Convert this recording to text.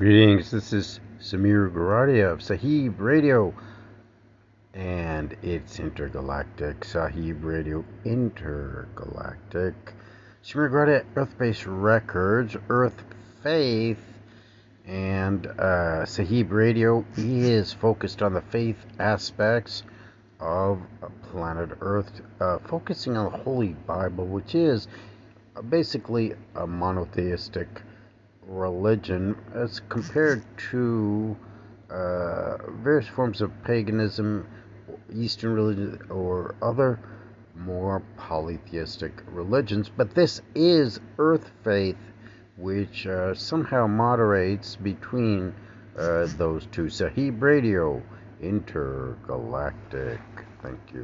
Greetings, this is Samir Garadia of Sahib Radio, and it's Intergalactic, Sahib Radio Intergalactic. Samir Garadia, Earth Based Records, Earth Faith, and uh, Sahib Radio is focused on the faith aspects of planet Earth, uh, focusing on the Holy Bible, which is basically a monotheistic religion as compared to uh, various forms of paganism, Eastern religion, or other more polytheistic religions. But this is earth faith, which uh, somehow moderates between uh, those two. Sahib Radio, intergalactic. Thank you.